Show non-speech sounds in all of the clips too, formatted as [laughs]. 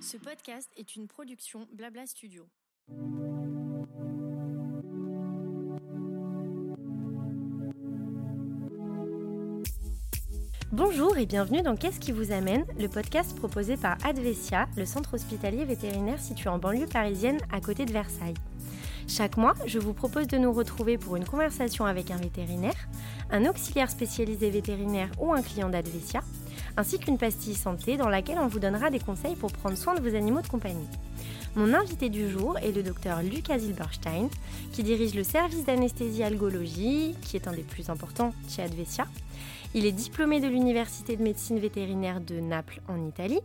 Ce podcast est une production Blabla Studio. Bonjour et bienvenue dans Qu'est-ce qui vous amène, le podcast proposé par Advesia, le centre hospitalier vétérinaire situé en banlieue parisienne à côté de Versailles. Chaque mois, je vous propose de nous retrouver pour une conversation avec un vétérinaire, un auxiliaire spécialisé vétérinaire ou un client d'Advesia, ainsi qu'une pastille santé dans laquelle on vous donnera des conseils pour prendre soin de vos animaux de compagnie. Mon invité du jour est le docteur Lucas Zilberstein, qui dirige le service d'anesthésie algologie, qui est un des plus importants chez Advesia. Il est diplômé de l'Université de médecine vétérinaire de Naples en Italie,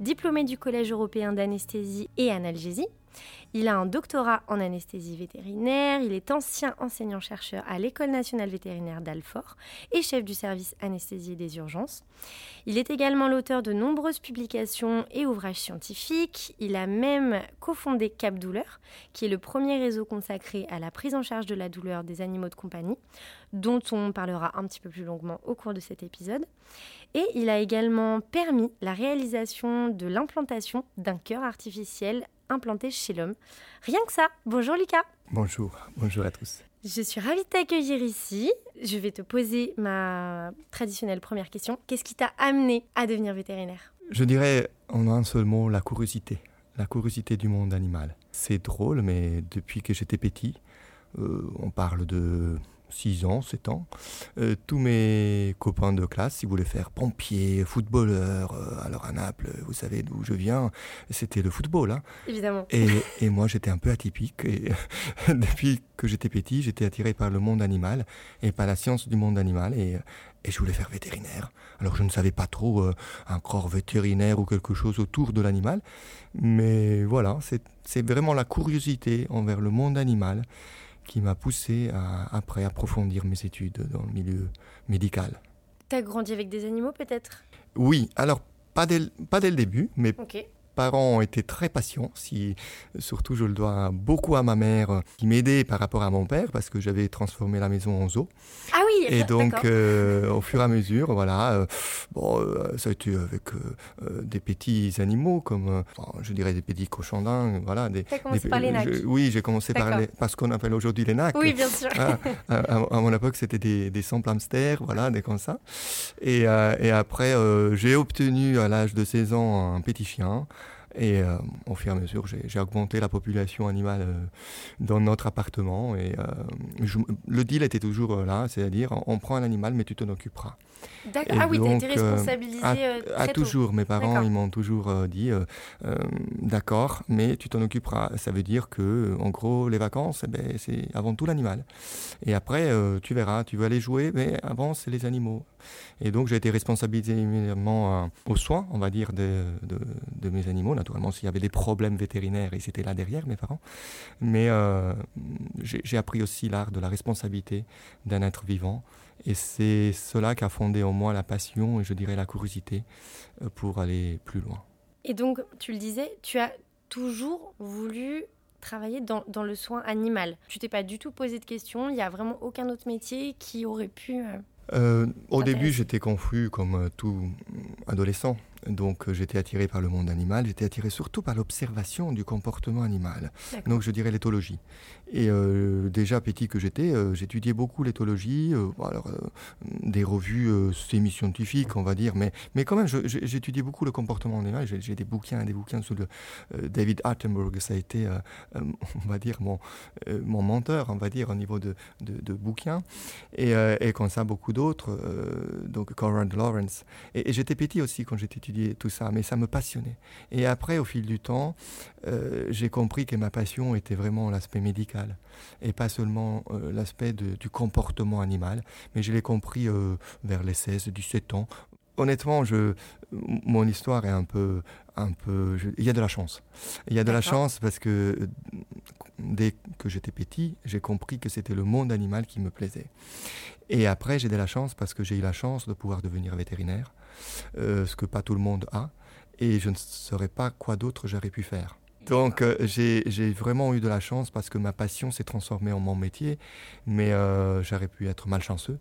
diplômé du Collège européen d'anesthésie et analgésie, il a un doctorat en anesthésie vétérinaire, il est ancien enseignant-chercheur à l'École nationale vétérinaire d'Alfort et chef du service anesthésie des urgences. Il est également l'auteur de nombreuses publications et ouvrages scientifiques. Il a même cofondé Cap Douleur, qui est le premier réseau consacré à la prise en charge de la douleur des animaux de compagnie, dont on parlera un petit peu plus longuement au cours de cet épisode. Et il a également permis la réalisation de l'implantation d'un cœur artificiel implanté chez l'homme. Rien que ça. Bonjour Lucas. Bonjour, bonjour à tous. Je suis ravie de t'accueillir ici. Je vais te poser ma traditionnelle première question. Qu'est-ce qui t'a amené à devenir vétérinaire? Je dirais en un seul mot la curiosité. La curiosité du monde animal. C'est drôle, mais depuis que j'étais petit, euh, on parle de 6 ans, 7 ans, euh, tous mes copains de classe, ils voulaient faire pompier, footballeur. Euh, alors à Naples, vous savez d'où je viens, c'était le football. Hein. Évidemment. Et, et moi, j'étais un peu atypique. Et [laughs] depuis que j'étais petit, j'étais attiré par le monde animal et par la science du monde animal. Et, et je voulais faire vétérinaire. Alors je ne savais pas trop euh, un corps vétérinaire ou quelque chose autour de l'animal. Mais voilà, c'est vraiment la curiosité envers le monde animal qui m'a poussé à après approfondir mes études dans le milieu médical. T'as grandi avec des animaux peut-être? Oui, alors pas dès, pas dès le début, mais. Parents ont été très patients. Si, surtout, je le dois beaucoup à ma mère qui m'aidait par rapport à mon père parce que j'avais transformé la maison en zoo. Ah oui, Et donc, euh, au fur et à mesure, voilà, euh, bon, euh, ça a été avec des petits animaux comme, je dirais des petits cochons d'Inde, voilà. Des, T'as commencé des- par les je- nacs. Oui, j'ai commencé par, D'accord. les, par ce qu'on appelle aujourd'hui les nacs. Oui, bien sûr. Ah, à, à- à mon époque, c'était des, des samples hamsters, voilà, des comme ça. Et, et après, j'ai obtenu à l'âge de 16 ans un petit chien. Et euh, au fur et à mesure, j'ai augmenté la population animale euh, dans notre appartement. Et euh, le deal était toujours euh, là, c'est-à-dire on prend un animal, mais tu t'en occuperas. D'accord. Ah oui, t'as été donc, euh, responsabilisé à- euh, À tôt. toujours, mes parents, ils m'ont toujours euh, dit, d'accord, mais tu t'en occuperas. Ça veut dire que, en gros, les vacances, eh ben, c'est avant tout l'animal. Et après, tu verras, tu veux aller jouer, mais avant, c'est les animaux. Et donc, j'ai été responsabilisé immédiatement aux soins, on va dire, de, de, de mes animaux. Naturellement, s'il y avait des problèmes vétérinaires, ils étaient là derrière, mes parents. Mais euh, j'ai appris aussi l'art de la responsabilité d'un être vivant. Et c'est cela qui a fondé en moi la passion et je dirais la curiosité euh, pour aller plus loin. Et donc, tu le disais, tu as toujours voulu travailler dans, dans le soin animal. Tu t'es pas du tout posé de questions. Il y a vraiment aucun autre métier qui aurait pu. euh, Euh, au début, j'étais confus comme tout adolescent. Donc, euh, j'étais attiré par le monde animal. J'étais attiré surtout par l'observation du comportement animal. Donc, je dirais l'éthologie. Et euh, déjà petit que j'étais, euh, j'étudiais beaucoup l'éthologie. euh, alors, des revues semi-scientifiques, on va dire. Mais, mais quand même, j'étudiais beaucoup le comportement animal. J'ai des bouquins, des bouquins sur le David Attenborough. Ça a été, on va dire, mon, mon menteur, on va dire, au niveau de, de, de bouquins. Et, et comme ça, beaucoup d'autres, donc Conrad Lawrence. Et, et j'étais petit aussi quand j'ai tout ça, mais ça me passionnait. Et après, au fil du temps, euh, j'ai compris que ma passion était vraiment l'aspect médical et pas seulement euh, l'aspect du comportement animal, mais je l'ai compris euh, vers les 16-17 ans. Honnêtement, je, mon histoire est un peu, un peu. je- il y a de la chance. Il y a de la chance parce que dès que j'étais petit, j'ai compris que c'était le monde animal qui me plaisait. Et après, j'ai de la chance parce que j'ai eu la chance de pouvoir devenir vétérinaire, euh, ce que pas tout le monde a, et je ne saurais pas quoi d'autre j'aurais pu faire. Donc euh, j'ai vraiment eu de la chance parce que ma passion s'est transformée en mon métier, mais euh, j'aurais pu être malchanceux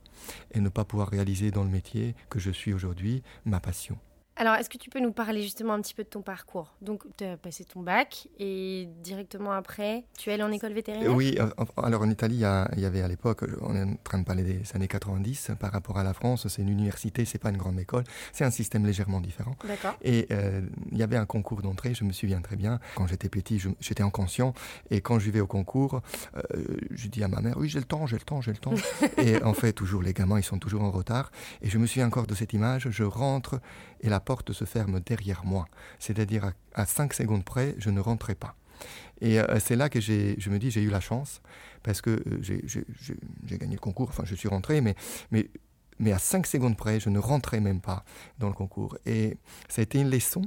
et ne pas pouvoir réaliser dans le métier que je suis aujourd'hui ma passion. Alors, est-ce que tu peux nous parler justement un petit peu de ton parcours? Donc, tu as passé ton bac et directement après, tu es allé en école vétérinaire? Oui, alors en Italie, il y, avait à l'époque, on est en train de parler des années 90, par rapport à la France, c'est une université, c'est pas une grande école, c'est un système légèrement différent. D'accord. Et euh, il y avait un concours d'entrée, je me souviens très bien, quand j'étais petit, j'étais inconscient, et quand je vais au concours, euh, je dis à ma mère, oui, j'ai le temps, j'ai le temps, j'ai le temps. [laughs] et en fait, toujours, les gamins, ils sont toujours en retard. Et je me souviens encore de cette image, je rentre et la porte se ferme derrière moi. C'est-à-dire à, 5 secondes près, je ne rentrais pas. Et euh, c'est là que je me dis, j'ai eu la chance, parce que euh, j'ai gagné le concours, enfin je suis rentré, mais, mais, mais à 5 secondes près, je ne rentrais même pas dans le concours. Et ça a été une leçon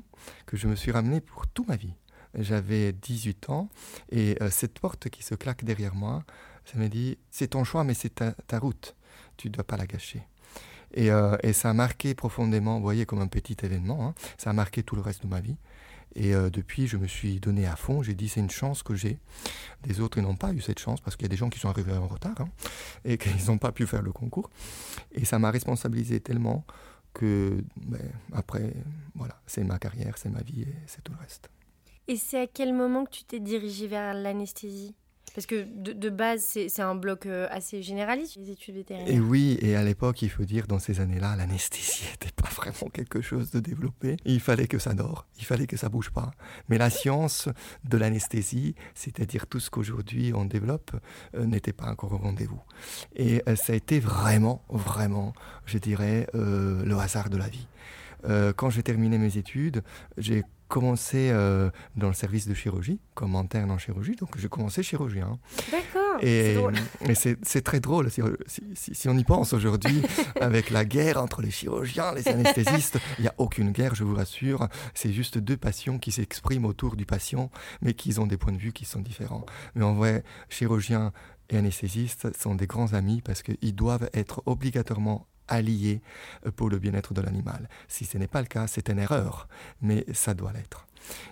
que je me suis ramenée pour toute ma vie. J'avais 18 ans, et euh, cette porte qui se claque derrière moi, ça me dit, c'est ton choix, mais c'est ta, ta route, tu ne dois pas la gâcher. Euh, et, ça a marqué profondément, vous voyez, comme un petit événement, hein. ça a marqué tout le reste de ma vie. Et euh, depuis, je me suis donné à fond. J'ai dit, c'est une chance que j'ai. Des autres, ils n'ont pas eu cette chance parce qu'il y a des gens qui sont arrivés en retard hein, et qu'ils n'ont pas pu faire le concours. Et ça m'a responsabilisé tellement que, ben, après, voilà, c'est ma carrière, c'est ma vie et c'est tout le reste. Et c'est à quel moment que tu t'es dirigé vers l'anesthésie? Parce que de, base, c'est un bloc euh, assez généraliste, les études vétérinaires. Et oui, et à l'époque, il faut dire, dans ces années-là, l'anesthésie [laughs] n'était pas vraiment quelque chose de développé. Il fallait que ça dort, il fallait que ça bouge pas. Mais la science de l'anesthésie, c'est-à-dire tout ce qu'aujourd'hui on développe, euh, n'était pas encore au rendez-vous. Et euh, ça a été vraiment, vraiment, je dirais, le hasard de la vie. Quand j'ai terminé mes études, j'ai commencé euh, dans le service de chirurgie, comme interne en chirurgie, donc j'ai commencé chirurgien. D'accord. Et, c'est [laughs] très drôle si, on y pense aujourd'hui, [laughs] avec la guerre entre les chirurgiens, les anesthésistes. Il n'y a aucune guerre, je vous rassure. C'est juste deux passions qui s'expriment autour du patient, mais qui ont des points de vue qui sont différents. Mais en vrai, chirurgiens et anesthésistes sont des grands amis parce qu'ils doivent être obligatoirement alliés euh, pour le bien-être de l'animal. Si ce n'est pas le cas, c'est une erreur, mais ça doit l'être.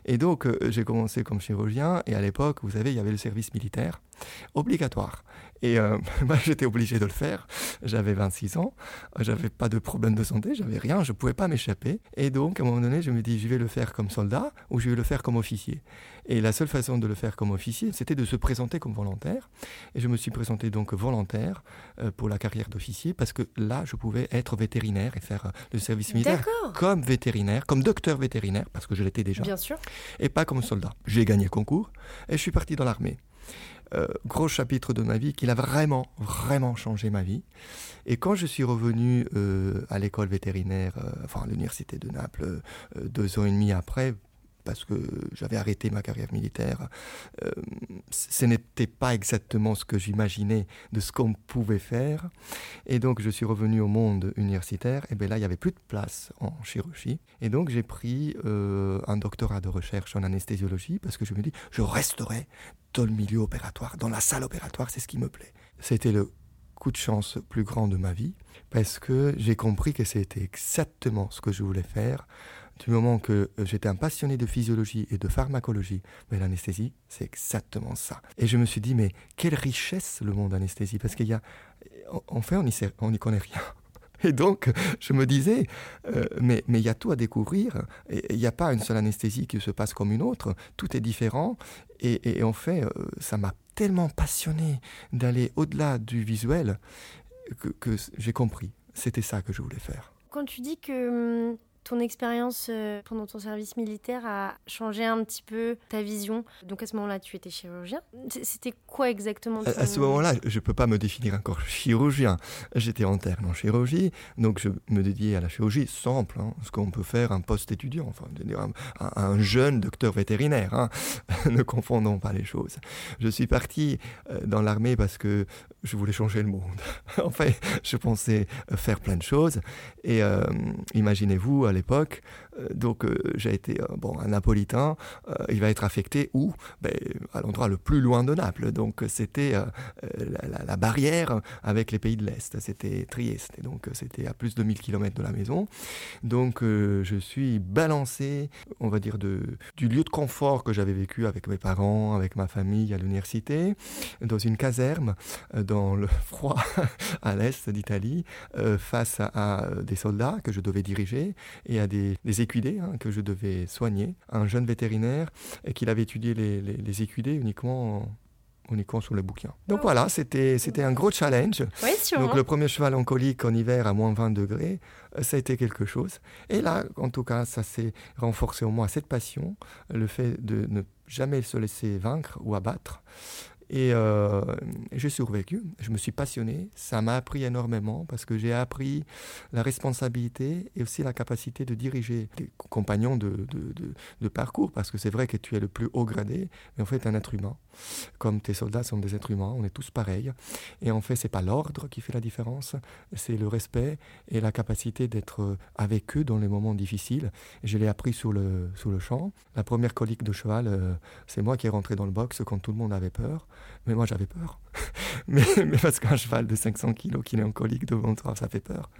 Et donc, euh, j'ai commencé comme chirurgien, et à l'époque, vous savez, il y avait le service militaire obligatoire. Et euh, [laughs] bah, j'étais obligé de le faire. J'avais 26 ans, j'avais pas de problème de santé, j'avais rien, je pouvais pas m'échapper. Et donc, à un moment donné, je me dis, je vais le faire comme soldat ou je vais le faire comme officier. Et la seule façon de le faire comme officier, c'était de se présenter comme volontaire. Et je me suis présenté donc volontaire euh, pour la carrière d'officier parce que là, je pouvais être vétérinaire et faire euh, le service militaire comme vétérinaire, comme docteur vétérinaire, parce que je l'étais déjà. Bien sûr. Et pas comme soldat. J'ai gagné le concours et je suis parti dans l'armée. Euh, gros chapitre de ma vie qui a vraiment, vraiment changé ma vie. Et quand je suis revenu à l'école vétérinaire, enfin à l'université de Naples, deux ans et demi après, parce que j'avais arrêté ma carrière militaire. Euh, ce n'était pas exactement ce que j'imaginais de ce qu'on pouvait faire. Et donc, je suis revenu au monde universitaire. Et bien là, il n'y avait plus de place en chirurgie. Et donc, j'ai pris euh, un doctorat de recherche en anesthésiologie parce que je me dis, je resterai dans le milieu opératoire, dans la salle opératoire, c'est ce qui me plaît. C'était le coup de chance plus grand de ma vie parce que j'ai compris que c'était exactement ce que je voulais faire du moment que euh, j'étais un passionné de physiologie et de pharmacologie, mais l'anesthésie, c'est exactement ça. Et je me suis dit, mais quelle richesse le monde anesthésie, parce qu'il y a, en fait, on n'y connaît rien. [laughs] Et donc, je me disais, euh, mais il y a tout à découvrir. Il n'y a pas une seule anesthésie qui se passe comme une autre. Tout est différent. Et, en fait, euh, ça m'a tellement passionné d'aller au-delà du visuel que j'ai compris. C'était ça que je voulais faire. Quand tu dis que hum, ton expérience euh, pendant ton service militaire a changé un petit peu ta vision? Donc à ce moment-là, tu étais chirurgien. C'était quoi exactement À, ce moment-là, je ne peux pas me définir encore [laughs] chirurgien. J'étais interne en chirurgie, donc je me dédiais à la chirurgie simple, hein, ce qu'on peut faire un post-étudiant, enfin, un, un, jeune docteur vétérinaire. Hein. [laughs] ne confondons pas les choses. Je suis parti euh, dans l'armée parce que je voulais changer le monde. [laughs] en fait, je pensais faire plein de choses. Et euh, imaginez-vous, l'époque. Euh, donc euh, j'ai été euh, bon, un napolitain. il va être affecté où ben, À l'endroit le plus loin de Naples. Donc c'était la, barrière avec les pays de l'Est. C'était Trieste. Donc c'était à plus de 1000 km de la maison. Donc je suis balancé, on va dire, de, du lieu de confort que j'avais vécu avec mes parents, avec ma famille à l'université, dans une caserme, dans le [laughs] froid à l'Est d'Italie, face à, à des soldats que je devais diriger et à des, équidés hein, que je devais soigner. Un jeune vétérinaire et qu'il avait étudié les, les, équidés uniquement uniquement sur le bouquin. Donc ah voilà, c'était, c'était un gros challenge. Donc le premier cheval en colique en hiver à moins 20 degrés, euh, ça a été quelque chose. Et là, en tout cas, ça s'est renforcé au moins cette passion, le fait de ne jamais se laisser vaincre ou abattre. Et euh, j'ai survécu, je me suis passionné, ça m'a appris énormément parce que j'ai appris la responsabilité et aussi la capacité de diriger des compagnons de, parcours parce que c'est vrai que tu es le plus haut gradé, mais en fait un être humain. Comme tes soldats sont des êtres humains, on est tous pareils. Et en fait, c'est pas l'ordre qui fait la différence, c'est le respect et la capacité d'être avec eux dans les moments difficiles. je l'ai appris sur le, sur le champ. La première colique de cheval, euh, c'est moi qui ai rentré dans le box quand tout le monde avait peur. Mais moi, j'avais peur. [laughs] mais, parce qu'un cheval de 500 kilos qui est en colique devant toi, ça fait peur.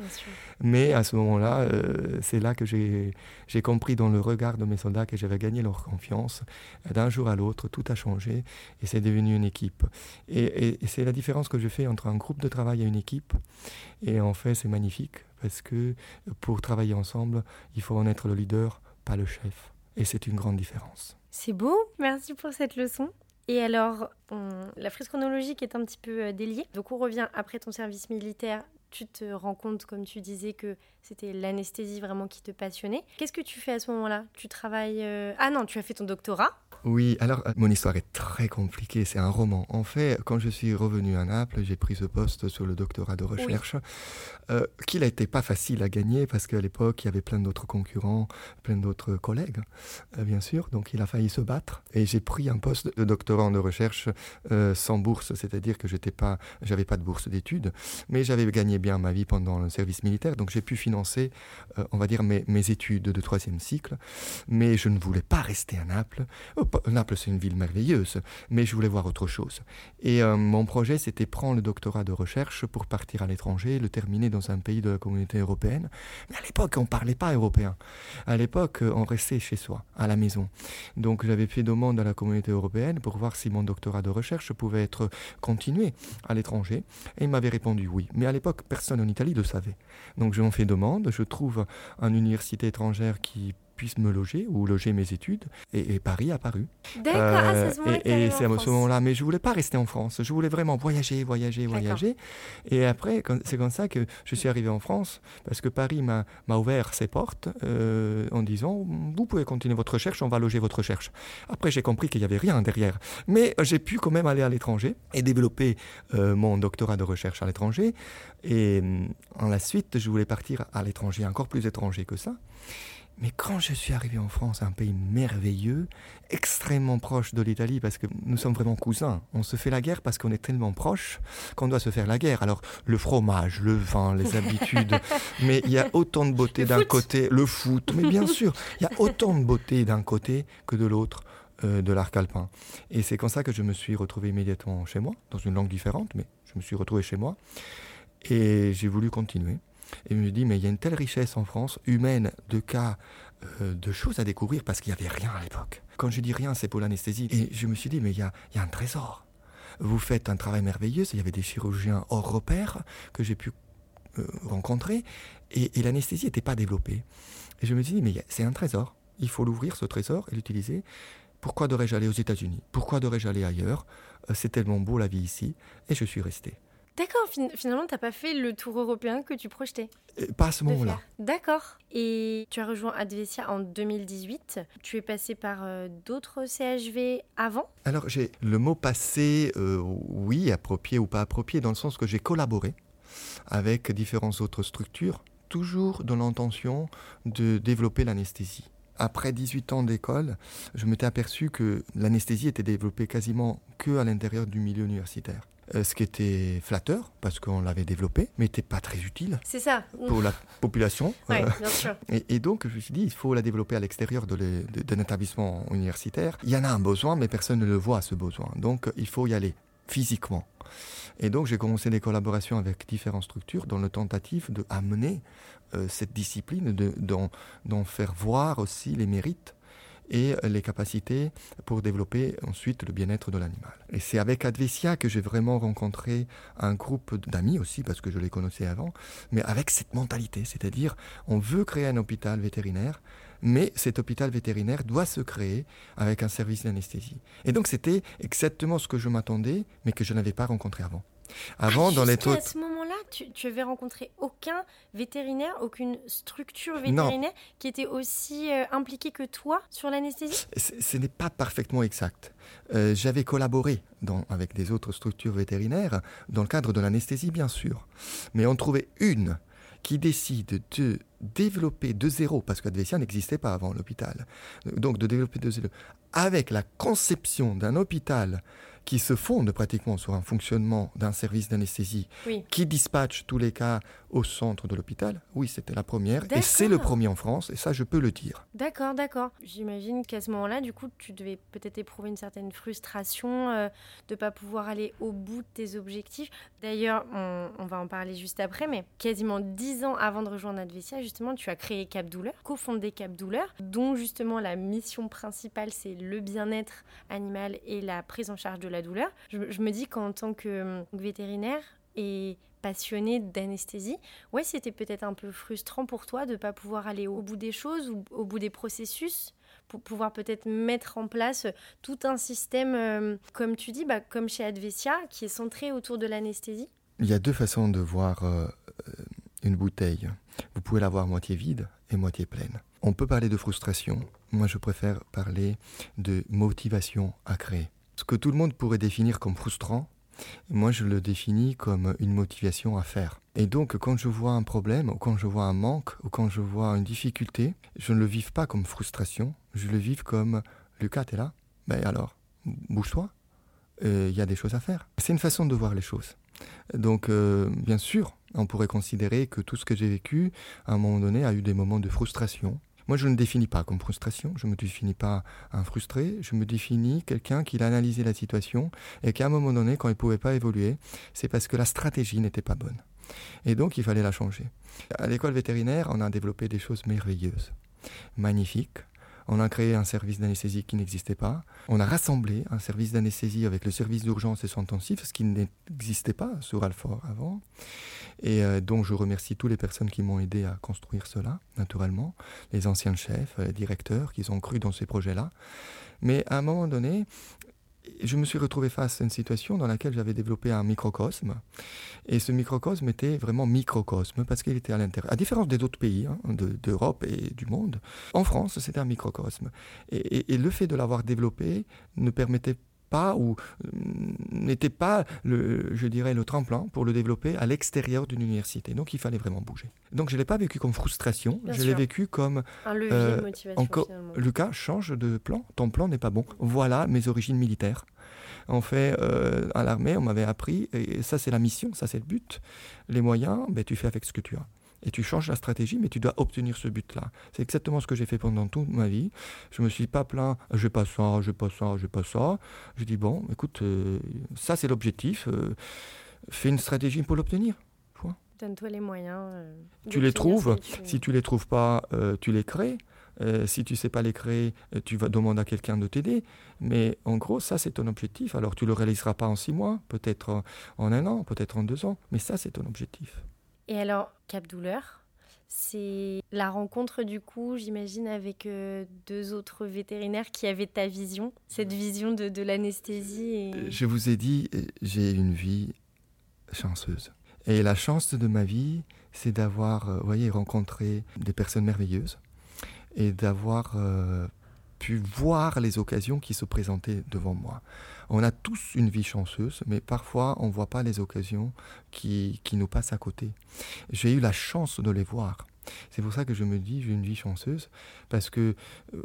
Mais à ce moment-là, euh, c'est là que j'ai compris dans le regard de mes soldats que j'avais gagné leur confiance. D'un jour à l'autre, tout a changé et c'est devenu une équipe. Et, c'est la différence que je fais entre un groupe de travail et une équipe. Et en fait, c'est magnifique parce que pour travailler ensemble, il faut en être le leader, pas le chef. Et c'est une grande différence. C'est beau, merci pour cette leçon. Et alors, la frise chronologique est un petit peu euh, déliée. Donc on revient après ton service militaire. Tu te rends compte, comme tu disais, que c'était l'anesthésie vraiment qui te passionnait. Qu'est-ce que tu fais à ce moment-là? Tu travailles... Euh, ah non, tu as fait ton doctorat oui, alors euh, mon histoire est très compliquée, c'est un roman. En fait, quand je suis revenu à Naples, j'ai pris ce poste sur le doctorat de recherche, euh, qui n'a été pas facile à gagner parce qu'à l'époque, il y avait plein d'autres concurrents, plein d'autres collègues, euh, bien sûr, donc il a failli se battre. Et j'ai pris un poste de doctorant de recherche sans bourse, c'est-à-dire que j'étais pas, j'avais pas de bourse d'études, mais j'avais gagné bien ma vie pendant le service militaire, donc j'ai pu financer, on va dire, mes, mes, études de troisième cycle, mais je ne voulais pas rester à Naples. Naples, c'est une ville merveilleuse, mais je voulais voir autre chose. Et euh, mon projet, c'était prendre le doctorat de recherche pour partir à l'étranger, le terminer dans un pays de la communauté européenne. Mais à l'époque, on ne parlait pas européen. À l'époque, on restait chez soi, à la maison. Donc j'avais fait demande à la communauté européenne pour voir si mon doctorat de recherche pouvait être continué à l'étranger. Et il m'avait répondu oui. Mais à l'époque, personne en Italie le savait. Donc j'en fais demande, je trouve une université étrangère qui puisse me loger ou loger mes études. Et, Paris a apparu. D'accord, ah, Et, c'est à ce moment-là. Mais je voulais pas rester en France. Je voulais vraiment voyager, voyager, voyager. Et après, c'est comme ça que je suis arrivé en France, parce que Paris m'a ouvert ses portes euh, en disant Vous pouvez continuer votre recherche, on va loger votre recherche. Après, j'ai compris qu'il n'y avait rien derrière. Mais j'ai pu quand même aller à l'étranger et développer euh, mon doctorat de recherche à l'étranger. Et en la suite, je voulais partir à l'étranger, encore plus étranger que ça. Mais quand je suis arrivé en France, un pays merveilleux, extrêmement proche de l'Italie, parce que nous sommes vraiment cousins, on se fait la guerre parce qu'on est tellement proche qu'on doit se faire la guerre. Alors le fromage, le vin, les [laughs] habitudes, mais il y a autant de beauté d'un côté, le foot, mais bien sûr, il y a autant de beauté d'un côté que de l'autre euh, de l'arc alpin. Et c'est comme ça que je me suis retrouvé immédiatement chez moi, dans une langue différente, mais je me suis retrouvé chez moi, et j'ai voulu continuer. Et me dis, mais il y a une telle richesse en France, humaine, de cas, euh, de choses à découvrir, parce qu'il n'y avait rien à l'époque. Quand je dis rien, c'est pour l'anesthésie. Et je me suis dit, mais il y a, un trésor. Vous faites un travail merveilleux, il y avait des chirurgiens hors repère que j'ai pu euh, rencontrer, et, l'anesthésie n'était pas développée. Et je me suis dit, mais c'est un trésor. Il faut l'ouvrir, ce trésor, et l'utiliser. Pourquoi devrais-je aller aux États-Unis? Pourquoi devrais-je aller ailleurs? Euh, C'est tellement beau la vie ici. Et je suis resté. D'accord, finalement, tu n'as pas fait le tour européen que tu projetais euh, Pas à ce moment-là. D'accord. Et tu as rejoint Advesia en 2018. Tu es passé par euh, d'autres CHV avant? Alors, j'ai le mot passé, euh, oui, approprié ou pas approprié, dans le sens que j'ai collaboré avec différentes autres structures, toujours dans l'intention de développer l'anesthésie. Après 18 ans d'école, je m'étais aperçu que l'anesthésie était développée quasiment que à l'intérieur du milieu universitaire. Euh, ce qui était flatteur parce qu'on l'avait développé, mais n'était pas très utile. C'est ça. Pour la population. [laughs] Bien sûr. Et, donc, je me suis dit, il faut la développer à l'extérieur d'un établissement universitaire. Il y en a un besoin, mais personne ne le voit, ce besoin. Donc, il faut y aller physiquement. Et donc, j'ai commencé des collaborations avec différentes structures dans le tentative d'amener euh, cette discipline, d'en faire voir aussi les mérites et les capacités pour développer ensuite le bien-être de l'animal. Et c'est avec Advesia que j'ai vraiment rencontré un groupe d'amis aussi, parce que je les connaissais avant, mais avec cette mentalité, c'est-à-dire on veut créer un hôpital vétérinaire, mais cet hôpital vétérinaire doit se créer avec un service d'anesthésie. Et donc c'était exactement ce que je m'attendais, mais que je n'avais pas rencontré avant. Avant, ah, dans les À ce moment-là, tu, tu avais rencontré aucun vétérinaire, aucune structure vétérinaire qui était aussi euh, impliquée que toi sur l'anesthésie? Ce n'est pas parfaitement exact. Euh, j'avais collaboré dans, avec des autres structures vétérinaires dans le cadre de l'anesthésie, bien sûr. Mais on trouvait une qui décide de développer de zéro, parce qu'Advesia n'existait pas avant l'hôpital, donc de développer de zéro, avec la conception d'un hôpital qui se fonde pratiquement sur un fonctionnement d'un service d'anesthésie qui dispatche tous les cas au centre de l'hôpital, oui, c'était la première. Et c'est le premier en France, et ça, je peux le dire. D'accord, d'accord. J'imagine qu'à ce moment-là, du coup, tu devais peut-être éprouver une certaine frustration euh, de ne pas pouvoir aller au bout de tes objectifs. D'ailleurs, on, va en parler juste après, mais quasiment dix ans avant de rejoindre Advesia, justement, tu as créé Cap Douleur, cofondé Cap Douleur, dont justement la mission principale, c'est le bien-être animal et la prise en charge de la douleur. Je, je me dis qu'en tant que vétérinaire, et passionné d'anesthésie. Ouais, c'était peut-être un peu frustrant pour toi de ne pas pouvoir aller au bout des choses ou au bout des processus pour pouvoir peut-être mettre en place tout un système, euh, comme tu dis, bah, comme chez Advesia, qui est centré autour de l'anesthésie? Il y a deux façons de voir euh, une bouteille. Vous pouvez la voir moitié vide et moitié pleine. On peut parler de frustration. Moi, je préfère parler de motivation à créer. Ce que tout le monde pourrait définir comme frustrant, moi, je le définis comme une motivation à faire. Et donc, quand je vois un problème, ou quand je vois un manque, ou quand je vois une difficulté, je ne le vive pas comme frustration, je le vive comme Lucas, t'es là? Ben alors, bouge-toi, il y a des choses à faire. C'est une façon de voir les choses. Donc, euh, bien sûr, on pourrait considérer que tout ce que j'ai vécu, à un moment donné, a eu des moments de frustration, moi, je ne définis pas comme frustration, je ne me définis pas un frustré, je me définis quelqu'un qui a analysé la situation et qu'à un moment donné, quand il ne pouvait pas évoluer, c'est parce que la stratégie n'était pas bonne. Et donc, il fallait la changer. À l'école vétérinaire, on a développé des choses merveilleuses, magnifiques, on a créé un service d'anesthésie qui n'existait pas. On a rassemblé un service d'anesthésie avec le service d'urgence et soins intensifs, ce qui n'existait pas sur Alfort avant. Et euh, donc je remercie toutes les personnes qui m'ont aidé à construire cela, naturellement, les anciens chefs, les directeurs qui ont cru dans ces projets-là. Mais à un moment donné, je me suis retrouvé face à une situation dans laquelle j'avais développé un microcosme. Et ce microcosme était vraiment microcosme parce qu'il était à l'intérieur. À différence des autres pays hein, d'Europe et du monde, en France, c'était un microcosme. Et, et le fait de l'avoir développé ne permettait pas ou euh, n'était pas, le, je dirais, le tremplin pour le développer à l'extérieur d'une université. Donc il fallait vraiment bouger. Donc je ne l'ai pas vécu comme frustration, je l'ai vécu comme... Un levier de euh, motivation. Encore, Lucas, change de plan, ton plan n'est pas bon. Voilà mes origines militaires. En fait, euh, à l'armée, on m'avait appris, et ça c'est la mission, ça c'est le but. Les moyens, ben, tu fais avec ce que tu as et tu changes la stratégie, mais tu dois obtenir ce but-là. C'est exactement ce que j'ai fait pendant toute ma vie. Je me suis pas plaint, je pas ça, je pas ça, je pas ça. Je dis bon, écoute, euh, ça c'est l'objectif. Euh, fais une stratégie pour l'obtenir. Donne-toi les moyens. Euh, tu les trouves. Si tu les trouves pas, tu les crées. si tu sais pas les créer, tu vas demander à quelqu'un de t'aider. Mais en gros, ça, c'est ton objectif. Alors, tu le réaliseras pas en six mois, peut-être en un an, peut-être en deux ans. Mais ça, c'est ton objectif. Et alors, Cap Douleur, c'est la rencontre du coup, j'imagine, avec euh, deux autres vétérinaires qui avaient ta vision, cette vision de, l'anesthésie. Euh, je vous ai dit, euh, j'ai une vie chanceuse. Et la chance de ma vie, c'est d'avoir, voyez, rencontré des personnes merveilleuses et d'avoir pu voir les occasions qui se présentaient devant moi. On a tous une vie chanceuse, mais parfois on ne voit pas les occasions qui, qui nous passent à côté. J'ai eu la chance de les voir. C'est pour ça que je me dis j'ai une vie chanceuse, parce que euh,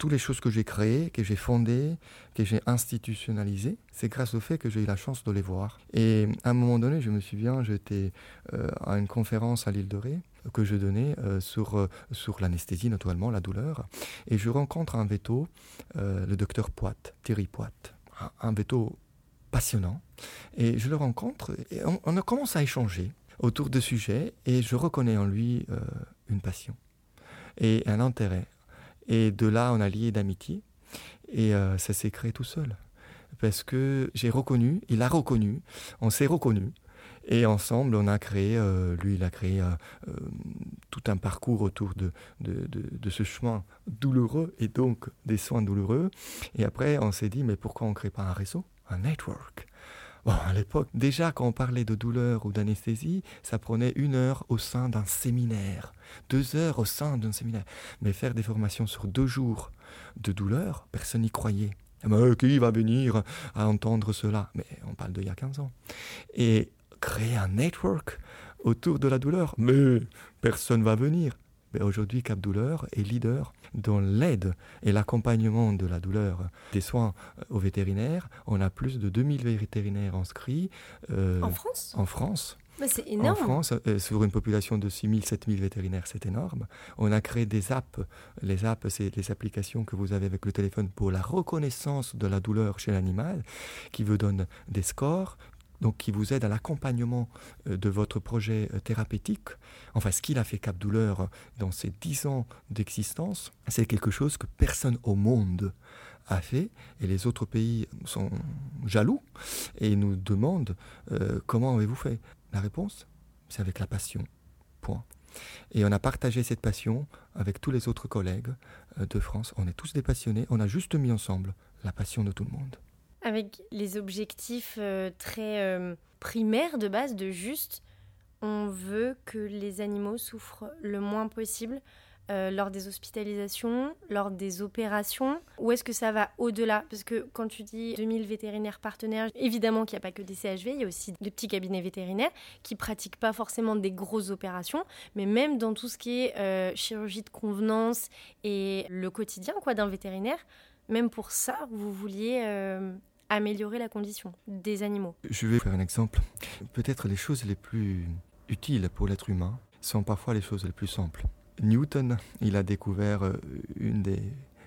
toutes les choses que j'ai créées, que j'ai fondées, que j'ai institutionnalisées, c'est grâce au fait que j'ai eu la chance de les voir. Et à un moment donné, je me souviens, j'étais euh, à une conférence à l'île de Ré que je donnais euh, sur, euh, sur l'anesthésie, naturellement, la douleur. Et je rencontre un veto, le docteur Poit, Thierry Poit, un, veto passionnant. Et je le rencontre et on, on commence à échanger autour de sujets et je reconnais en lui une passion et un intérêt Et de là, on a lié d'amitié. Et euh, ça s'est créé tout seul. Parce que j'ai reconnu, il a reconnu, on s'est reconnu. Et ensemble, on a créé, euh, lui, il a créé euh, tout un parcours autour de, de, de, ce chemin douloureux et donc des soins douloureux. Et après, on s'est dit, mais pourquoi on ne crée pas un réseau, un network? Bon, à l'époque, déjà quand on parlait de douleur ou d'anesthésie, ça prenait une heure au sein d'un séminaire, deux heures au sein d'un séminaire. Mais faire des formations sur deux jours de douleur, personne n'y croyait. Mais qui va venir à entendre cela? Mais on parle d'il y a 15 ans. Et créer un network autour de la douleur, mais personne va venir. Mais aujourd'hui, Cap Douleur est leader dans l'aide et l'accompagnement de la douleur des soins euh, aux vétérinaires. On a plus de 2000 vétérinaires inscrits. Euh, en France? En France. c'est énorme. En France, euh, sur une population de 6000, 7000 vétérinaires, c'est énorme. On a créé des apps. Les apps, c'est les applications que vous avez avec le téléphone pour la reconnaissance de la douleur chez l'animal, qui vous donnent des scores, donc qui vous aide à l'accompagnement euh, de votre projet euh, thérapeutique. Enfin, ce qu'il a fait Cap Douleur dans ses dix ans d'existence, c'est quelque chose que personne au monde a fait, et les autres pays sont jaloux et nous demandent euh, comment avez-vous fait? La réponse, c'est avec la passion. Point. Et on a partagé cette passion avec tous les autres collègues de France. On est tous des passionnés, on a juste mis ensemble la passion de tout le monde avec les objectifs euh, très euh, primaires de base de juste on veut que les animaux souffrent le moins possible euh, lors des hospitalisations, lors des opérations. Ou est-ce que ça va au-delà? Parce que quand tu dis 2000 vétérinaires partenaires, évidemment qu'il n'y a pas que des CHV, il y a aussi des petits cabinets vétérinaires qui pratiquent pas forcément des grosses opérations, mais même dans tout ce qui est chirurgie de convenance et le quotidien quoi d'un vétérinaire, même pour ça, vous vouliez améliorer la condition des animaux. Je vais faire un exemple. Peut-être les choses les plus utiles pour l'être humain sont parfois les choses les plus simples. Newton, il a découvert euh, une des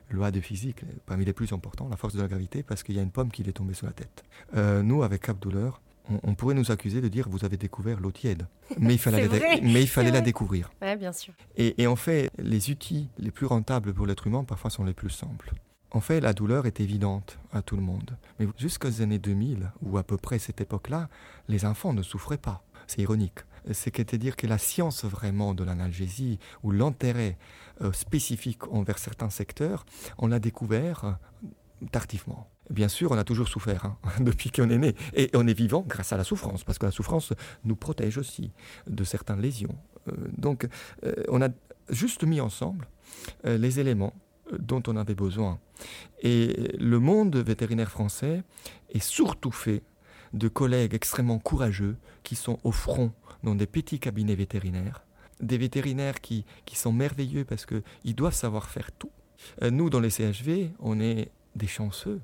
lois de physique, parmi les plus importantes, la force de la gravité, parce qu'il y a une pomme qui lui est tombée sur la tête. Euh, nous, avec Cap Douleur, on, pourrait nous accuser de dire vous avez découvert l'eau tiède. Mais il fallait, [laughs] la, mais il fallait la découvrir. Ouais, bien sûr. Et, et en fait, les outils les plus rentables pour l'être humain, parfois, sont les plus simples. En fait, la douleur est évidente à tout le monde. Mais jusqu'aux années 2000, ou à peu près cette époque-là, les enfants ne souffraient pas. C'est ironique. C'est à dire que la science vraiment de l'analgésie, ou l'intérêt euh, spécifique envers certains secteurs, on l'a découvert euh, tardivement. Bien sûr, on a toujours souffert hein, [laughs] depuis qu'on est né. Et on est vivant grâce à la souffrance, parce que la souffrance nous protège aussi de certaines lésions. Euh, donc, on a juste mis ensemble les éléments dont on avait besoin. Et le monde vétérinaire français est surtout fait de collègues extrêmement courageux qui sont au front dans des petits cabinets vétérinaires, des vétérinaires qui, qui sont merveilleux parce qu'ils doivent savoir faire tout. Euh, nous, dans les CHV, on est des chanceux.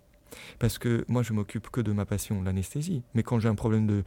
Parce que moi, je m'occupe que de ma passion, l'anesthésie. Mais quand j'ai un problème de,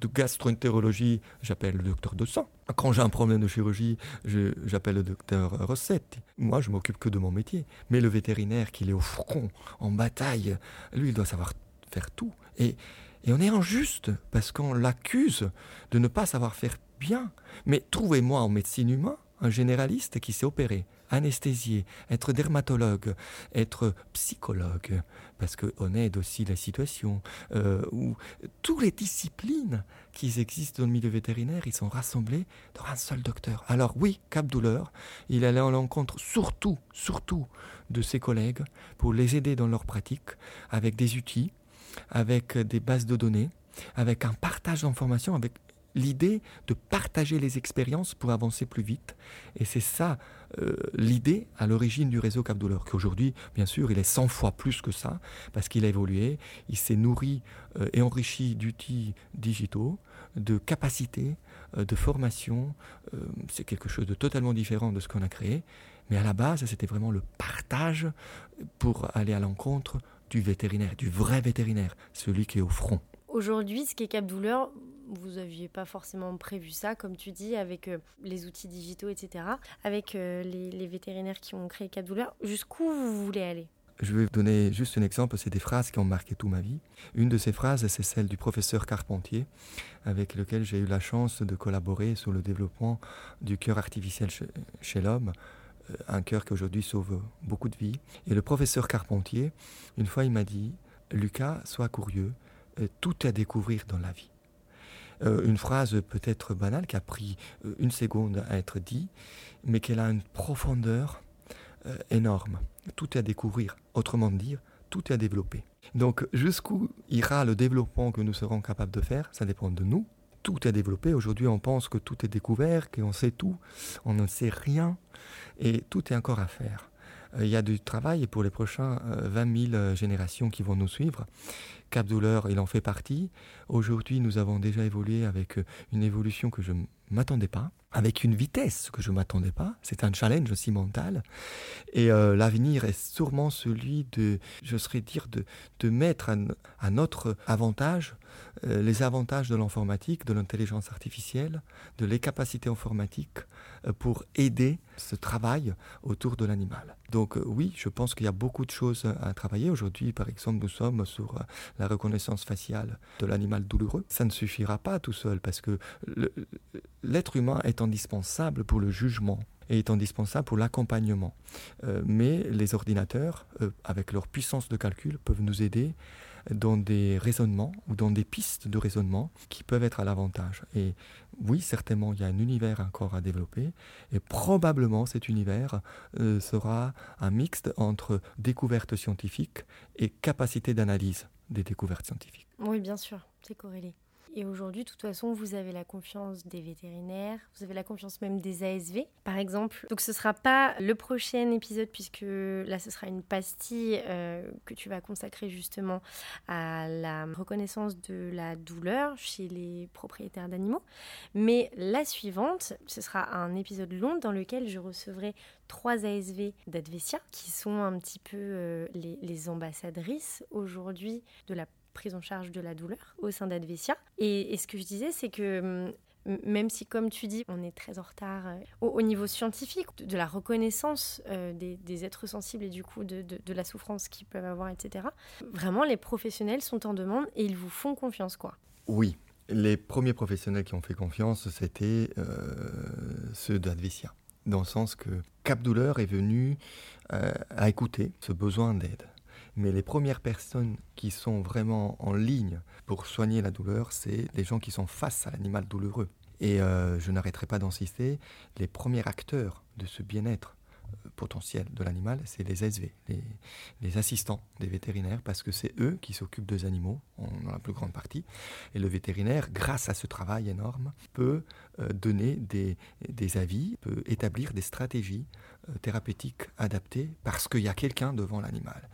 de gastroentérologie, j'appelle le docteur de sang. Quand j'ai un problème de chirurgie, j'appelle le docteur Rossetti. Moi, je m'occupe que de mon métier. Mais le vétérinaire qui est au front, en bataille, lui, il doit savoir faire tout. Et, et on est injuste parce qu'on l'accuse de ne pas savoir faire bien. Mais trouvez-moi en médecine humaine un généraliste qui s'est opéré, anesthésié, être dermatologue, être psychologue, parce qu'on aide aussi la situation, euh, où toutes les disciplines qui existent dans le milieu vétérinaire, ils sont rassemblés dans un seul docteur. Alors oui, Cap Douleur, il allait en l'encontre surtout, surtout de ses collègues pour les aider dans leur pratique avec des outils, avec des bases de données, avec un partage d'informations, avec l'idée de partager les expériences pour avancer plus vite. Et c'est ça euh, l'idée à l'origine du réseau Cap Douleur, qu'aujourd'hui, bien sûr, il est 100 fois plus que ça, parce qu'il a évolué, il s'est nourri euh, et enrichi d'outils digitaux, de capacités, euh, de formation. c'est quelque chose de totalement différent de ce qu'on a créé. Mais à la base, c'était vraiment le partage pour aller à l'encontre du vétérinaire, du vrai vétérinaire, celui qui est au front. Aujourd'hui, ce qui est Cap Douleur, vous n'aviez pas forcément prévu ça, comme tu dis, avec euh, les outils digitaux, etc., avec euh, les, vétérinaires qui ont créé Cap Douleur. Jusqu'où vous voulez aller? Je vais donner juste un exemple, c'est des phrases qui ont marqué toute ma vie. Une de ces phrases, c'est celle du professeur Carpentier, avec lequel j'ai eu la chance de collaborer sur le développement du cœur artificiel chez, l'homme. un cœur qui aujourd'hui sauve beaucoup de vies. Et le professeur Carpentier, une fois, il m'a dit, Lucas, sois curieux, tout est à découvrir dans la vie. Une phrase peut-être banale qui a pris une seconde à être dit, mais qu'elle a une profondeur énorme. Tout est à découvrir. Autrement dire, tout est à développer. Donc jusqu'où ira le développement que nous serons capables de faire, ça dépend de nous. Tout est développé. Aujourd'hui, on pense que tout est découvert, qu'on sait tout. On ne sait rien. Et tout est encore à faire. Euh, il y a du travail pour les prochains 20 euh, 000 euh, générations qui vont nous suivre. Cap Douleur, il en fait partie. Aujourd'hui, nous avons déjà évolué avec une évolution que je ne m'attendais pas, avec une vitesse que je ne m'attendais pas. C'est un challenge aussi mental. Et l'avenir est sûrement celui de, je serais dire, de, de mettre à, notre avantage les avantages de l'informatique, de l'intelligence artificielle, de les capacités informatiques pour aider ce travail autour de l'animal. Donc euh, oui, je pense qu'il y a beaucoup de choses à travailler. Aujourd'hui, par exemple, nous sommes sur euh, la reconnaissance faciale de l'animal douloureux. Ça ne suffira pas tout seul parce que l'être humain est indispensable pour le jugement et est indispensable pour l'accompagnement. Euh, mais les ordinateurs, avec leur puissance de calcul, peuvent nous aider dans des raisonnements ou dans des pistes de raisonnement qui peuvent être à l'avantage. Et oui, certainement, il y a un univers encore à développer et probablement cet univers euh, sera un mixte entre découverte scientifique et capacité d'analyse des découvertes scientifiques. Oui, bien sûr, c'est corrélé. Et aujourd'hui, de toute façon, vous avez la confiance des vétérinaires, vous avez la confiance même des ASV, par exemple. Donc ce ne sera pas le prochain épisode, puisque là, ce sera une pastille euh, que tu vas consacrer justement à la reconnaissance de la douleur chez les propriétaires d'animaux. Mais la suivante, ce sera un épisode long dans lequel je recevrai trois ASV d'Advesia, qui sont un petit peu euh, les, les ambassadrices aujourd'hui de la prise en charge de la douleur au sein d'Advesia. Et, ce que je disais, c'est que même si, comme tu dis, on est très en retard euh, au, niveau scientifique, de, la reconnaissance euh, des, êtres sensibles et du coup de, la souffrance qu'ils peuvent avoir, etc., vraiment, les professionnels sont en demande et ils vous font confiance, quoi. Oui. Les premiers professionnels qui ont fait confiance, c'était euh, ceux d'Advesia, dans le sens que Cap Douleur est venu à écouter ce besoin d'aide. Mais les premières personnes qui sont vraiment en ligne pour soigner la douleur, c'est les gens qui sont face à l'animal douloureux. Et euh, je n'arrêterai pas d'insister, les premiers acteurs de ce bien-être euh, potentiel de l'animal, c'est les SV, les, assistants des vétérinaires, parce que c'est eux qui s'occupent des animaux, dans la plus grande partie. Et le vétérinaire, grâce à ce travail énorme, peut euh, donner des, des, avis, peut établir des stratégies thérapeutiques adaptées, parce qu'il y a quelqu'un devant l'animal.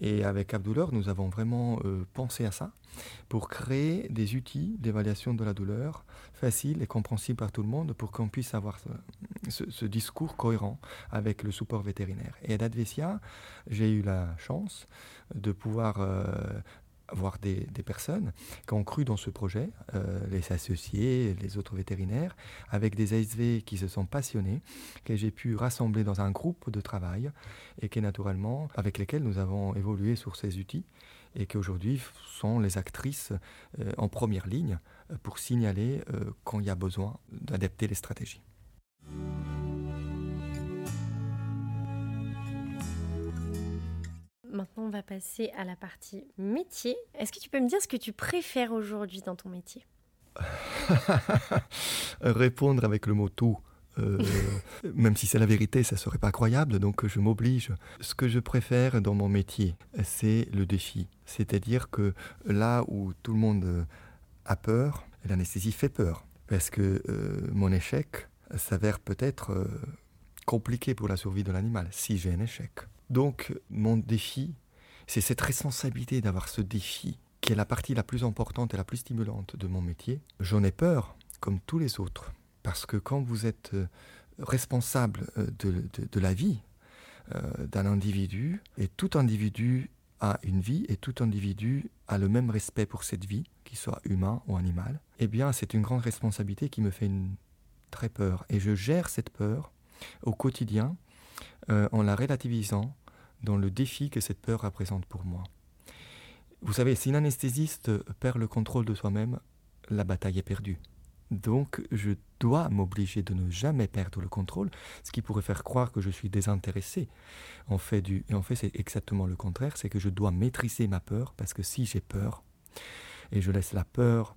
Et avec Abdouleur, nous avons vraiment euh, pensé à ça pour créer des outils d'évaluation de la douleur faciles et compréhensibles par tout le monde pour qu'on puisse avoir ce, discours cohérent avec le support vétérinaire. Et à Dadvesia, j'ai eu la chance de pouvoir euh, voir des, personnes qui ont cru dans ce projet, euh, les associés, les autres vétérinaires, avec des ASV qui se sont passionnés, que j'ai pu rassembler dans un groupe de travail et qui naturellement, avec lesquels nous avons évolué sur ces outils et qui aujourd'hui sont les actrices euh, en première ligne pour signaler euh, quand il y a besoin d'adapter les stratégies. Maintenant, on va passer à la partie métier. Est-ce que tu peux me dire ce que tu préfères aujourd'hui dans ton métier? [laughs] Répondre avec le mot tout. Euh, [laughs] même si c'est la vérité, ça serait pas croyable, donc je m'oblige. Ce que je préfère dans mon métier, c'est le défi. C'est-à-dire que là où tout le monde a peur, l'anesthésie fait peur. Parce que euh, mon échec s'avère peut-être euh, compliqué pour la survie de l'animal, si j'ai un échec. Donc mon défi, c'est cette responsabilité d'avoir ce défi, qui est la partie la plus importante et la plus stimulante de mon métier. J'en ai peur, comme tous les autres, parce que quand vous êtes euh, responsable euh, de, la vie euh, d'un individu, et tout individu a une vie, et tout individu a le même respect pour cette vie, qu'il soit humain ou animal, eh bien c'est une grande responsabilité qui me fait une... très peur. Et je gère cette peur au quotidien en la relativisant dans le défi que cette peur représente pour moi. Vous savez, si l'anesthésiste perd le contrôle de soi-même, la bataille est perdue. Donc, je dois m'obliger de ne jamais perdre le contrôle, ce qui pourrait faire croire que je suis désintéressé. En fait, du, en fait, c'est exactement le contraire, c'est que je dois maîtriser ma peur, parce que si j'ai peur, et je laisse la peur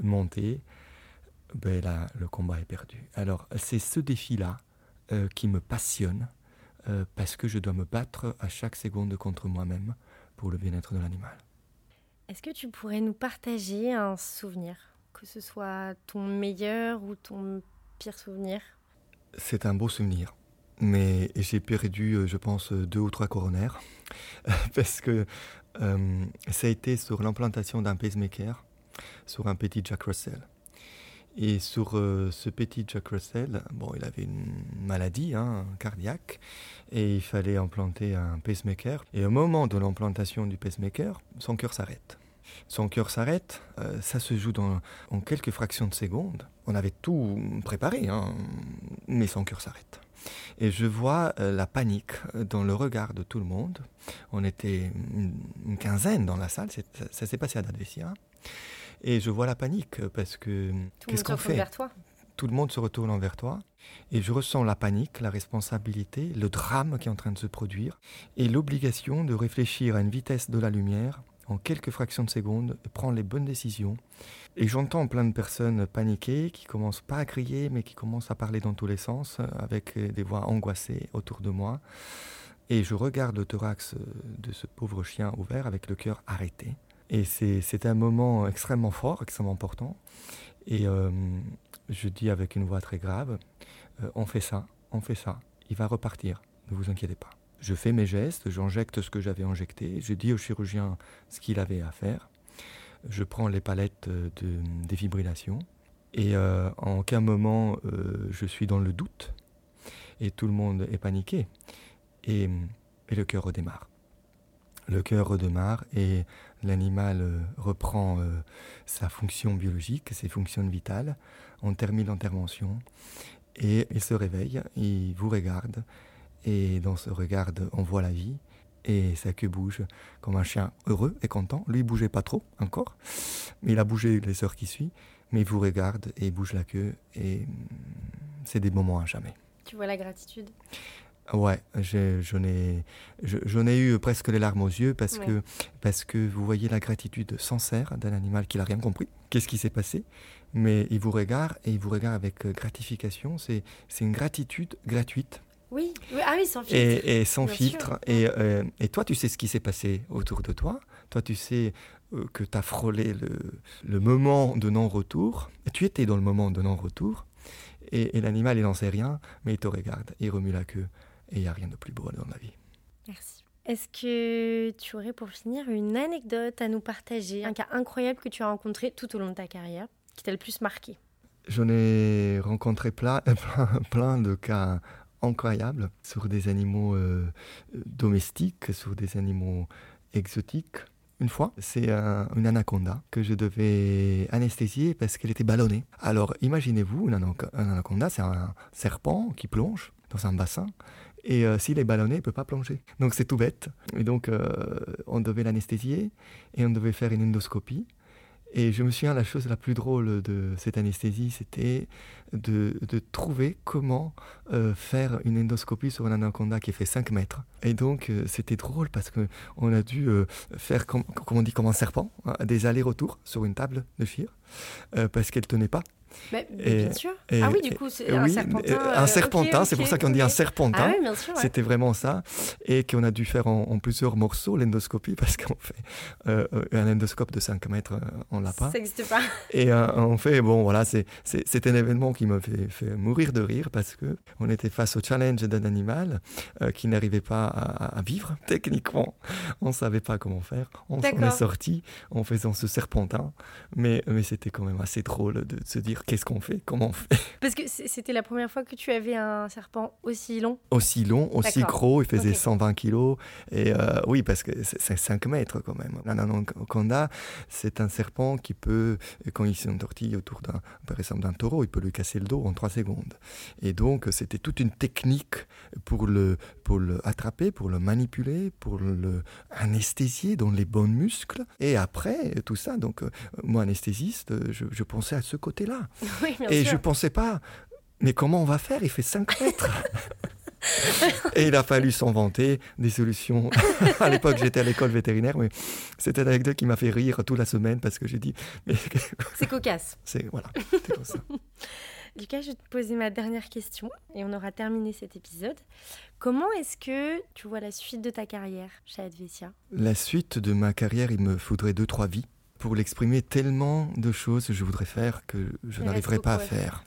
monter, ben le combat est perdu. Alors, c'est ce défi-là euh, qui me passionne, euh, parce que je dois me battre à chaque seconde contre moi-même pour le bien-être de l'animal. Est-ce que tu pourrais nous partager un souvenir, que ce soit ton meilleur ou ton pire souvenir? C'est un beau souvenir, mais j'ai perdu, euh, je pense, deux ou trois coronaires, [laughs] parce que euh, ça a été sur l'implantation d'un pacemaker sur un petit Jack Russell. Et sur euh, ce petit Jack Russell, bon, il avait une maladie hein, cardiaque et il fallait implanter un pacemaker. Et au moment de l'implantation du pacemaker, son cœur s'arrête. Son cœur s'arrête, euh, ça se joue dans, en quelques fractions de secondes. On avait tout préparé, hein, mais son cœur s'arrête. Et je vois euh, la panique dans le regard de tout le monde. On était une, quinzaine dans la salle, ça, s'est passé à Dadvesia. Et je vois la panique parce que qu'est-ce qu'on fait vers toi. Tout le monde se retourne vers toi et je ressens la panique, la responsabilité, le drame qui est en train de se produire et l'obligation de réfléchir à une vitesse de la lumière en quelques fractions de secondes, prendre les bonnes décisions. Et j'entends plein de personnes paniquer, qui commencent pas à crier, mais qui commencent à parler dans tous les sens, avec des voix angoissées autour de moi. Et je regarde le thorax de ce pauvre chien ouvert avec le cœur arrêté. Et c'est un moment extrêmement fort, extrêmement important. Et euh, je dis avec une voix très grave, euh, on fait ça, on fait ça, il va repartir, ne vous inquiétez pas. Je fais mes gestes, j'injecte ce que j'avais injecté, je dis au chirurgien ce qu'il avait à faire, je prends les palettes de défibrillation, et euh, en aucun moment je suis dans le doute, et tout le monde est paniqué, et le cœur redémarre. Le cœur redémarre et l'animal euh, reprend euh, sa fonction biologique, ses fonctions vitales. On termine l'intervention et il se réveille, il vous regarde et dans ce regard, on voit la vie et sa queue bouge comme un chien heureux et content. Lui, il bougeait pas trop encore, mais il a bougé les heures qui suivent. Mais il vous regarde et il bouge la queue et mm, c'est des moments à jamais. Tu vois la gratitude? Ouais, j'en ai, ai, eu presque les larmes aux yeux parce, que, parce que vous voyez la gratitude sincère d'un animal qui n'a rien compris. Qu'est-ce qui s'est passé? Mais il vous regarde et il vous regarde avec euh, gratification. C'est une gratitude gratuite. Oui, ah oui sans filtre. Et, sans filtre. Et, euh, et, toi, tu sais ce qui s'est passé autour de toi. Toi, tu sais euh, que tu as frôlé le, le moment de non-retour. Tu étais dans le moment de non-retour. Et, l'animal, il n'en sait rien, mais il te regarde, il remue la queue. Et il n'y a rien de plus beau dans la vie. Merci. Est-ce que tu aurais pour finir une anecdote à nous partager, un cas incroyable que tu as rencontré tout au long de ta carrière, qui t'a le plus marqué? J'en ai rencontré [laughs] plein, plein, de cas incroyables sur des animaux euh, domestiques, sur des animaux exotiques. Une fois, c'est une anaconda que je devais anesthésier parce qu'elle était ballonnée. Alors imaginez-vous, un anaconda, c'est un serpent qui plonge dans un bassin et euh, s'il est ballonné, il ne peut pas plonger. Donc c'est tout bête. Et donc euh, on devait l'anesthésier et on devait faire une endoscopie. Et je me souviens, la chose la plus drôle de cette anesthésie, c'était de, trouver comment euh, faire une endoscopie sur un anaconda qui fait 5 mètres. Et donc, c'était drôle parce qu'on a dû faire, comme, on dit, comme un serpent, hein, des allers-retours sur une table de chire, parce qu'elle tenait pas bien sûr. ah oui, du coup, c'est un serpentin. Un euh, serpentin, c'est pour ça qu'on dit un serpentin. Ah C'était vraiment ça. Et qu'on a dû faire en, plusieurs morceaux l'endoscopie [laughs] parce qu'on fait euh, un endoscope de 5 mètres, euh, on l'a pas. Ça n'existe pas. Et on fait, bon, voilà, c'est un événement qui m'a fait, fait, mourir de rire parce qu'on était face au challenge d'un animal qui n'arrivait pas à, vivre [laughs] techniquement. On ne savait pas comment faire. On s'en est sorti en faisant ce serpentin. Mais, mais c'était quand même assez drôle de se dire qu'est-ce qu'on fait, comment on fait. [laughs] Parce que c'était la première fois que tu avais un serpent aussi long? Aussi long, aussi gros, il faisait 120 kilos. Et euh, oui, parce que c'est 5 mètres quand même. L'anaconda, c'est un serpent qui peut, quand il s'entortille autour d'un, par exemple d'un taureau, il peut lui casser le dos en 3 secondes. Et donc, c'était toute une technique pour le, pour le attraper, pour le manipuler, pour le anesthésier dans les bons muscles. Et après, tout ça, donc, euh, moi, anesthésiste, je, je pensais à ce côté-là. Et je ne pensais pas, mais comment on va faire? Il fait 5 mètres. [laughs] et il a fallu s'inventer des solutions. [laughs] à l'époque, j'étais à l'école vétérinaire, mais c'était une anecdote qui m'a fait rire toute la semaine parce que j'ai dit. [laughs] c'est cocasse. C'est voilà, comme ça. Lucas, je vais te poser ma dernière question et on aura terminé cet épisode. Comment est-ce que tu vois la suite de ta carrière chez Advesia La suite de ma carrière, il me faudrait deux, trois vies pour l'exprimer tellement de choses que je voudrais faire que je n'arriverai pas à faire.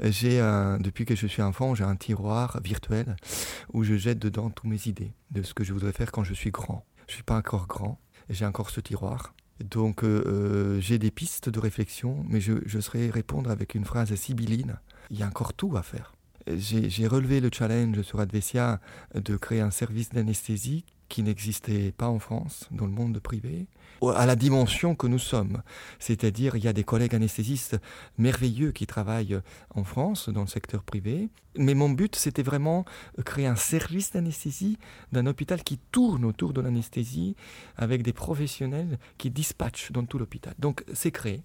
J'ai depuis que je suis enfant, j'ai un tiroir virtuel où je jette dedans toutes mes idées de ce que je voudrais faire quand je suis grand. Je suis pas encore grand, j'ai encore ce tiroir. Donc euh, euh, j'ai des pistes de réflexion, mais je, je serai répondre avec une phrase sibylline. Il y a encore tout à faire. J'ai relevé le challenge sur Advesia de créer un service d'anesthésie qui n'existait pas en France, dans le monde privé, à la dimension que nous sommes. C'est-à-dire, il y a des collègues anesthésistes merveilleux qui travaillent en France, dans le secteur privé. Mais mon but, c'était vraiment créer un service d'anesthésie d'un hôpital qui tourne autour de l'anesthésie avec des professionnels qui dispatchent dans tout l'hôpital. Donc, c'est créé.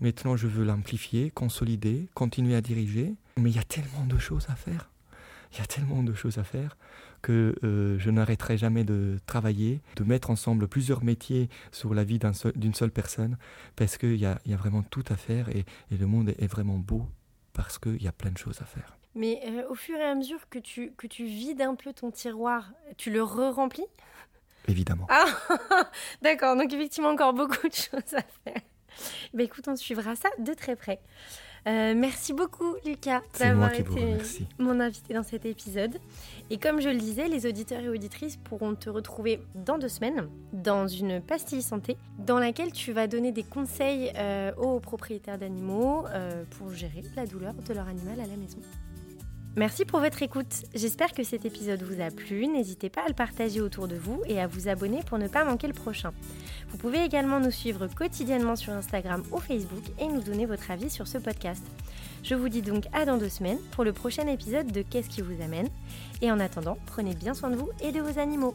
Maintenant, je veux l'amplifier, consolider, continuer à diriger. Mais il y a tellement de choses à faire. Il y a tellement de choses à faire que euh, je n'arrêterai jamais de travailler, de mettre ensemble plusieurs métiers sur la vie d'une seule personne, parce qu'il y a, y a, vraiment tout à faire et, le monde est vraiment beau parce qu'il y a plein de choses à faire. Mais euh, au fur et à mesure que tu, que tu vides un peu ton tiroir, tu le re-remplis? Évidemment. Ah, [laughs] d'accord, donc effectivement encore beaucoup de [laughs] choses à faire. Ben écoute, on suivra ça de très près. Euh, merci beaucoup, Lucas, d'avoir été mon invité dans cet épisode. Et comme je le disais, les auditeurs et auditrices pourront te retrouver dans deux semaines dans une pastille santé dans laquelle tu vas donner des conseils euh, aux propriétaires d'animaux euh, pour gérer la douleur de leur animal à la maison. Merci pour votre écoute. J'espère que cet épisode vous a plu. N'hésitez pas à le partager autour de vous et à vous abonner pour ne pas manquer le prochain. Vous pouvez également nous suivre quotidiennement sur Instagram ou Facebook et nous donner votre avis sur ce podcast. Je vous dis donc à dans deux semaines pour le prochain épisode de Qu'est-ce qui vous amène? Et en attendant, prenez bien soin de vous et de vos animaux.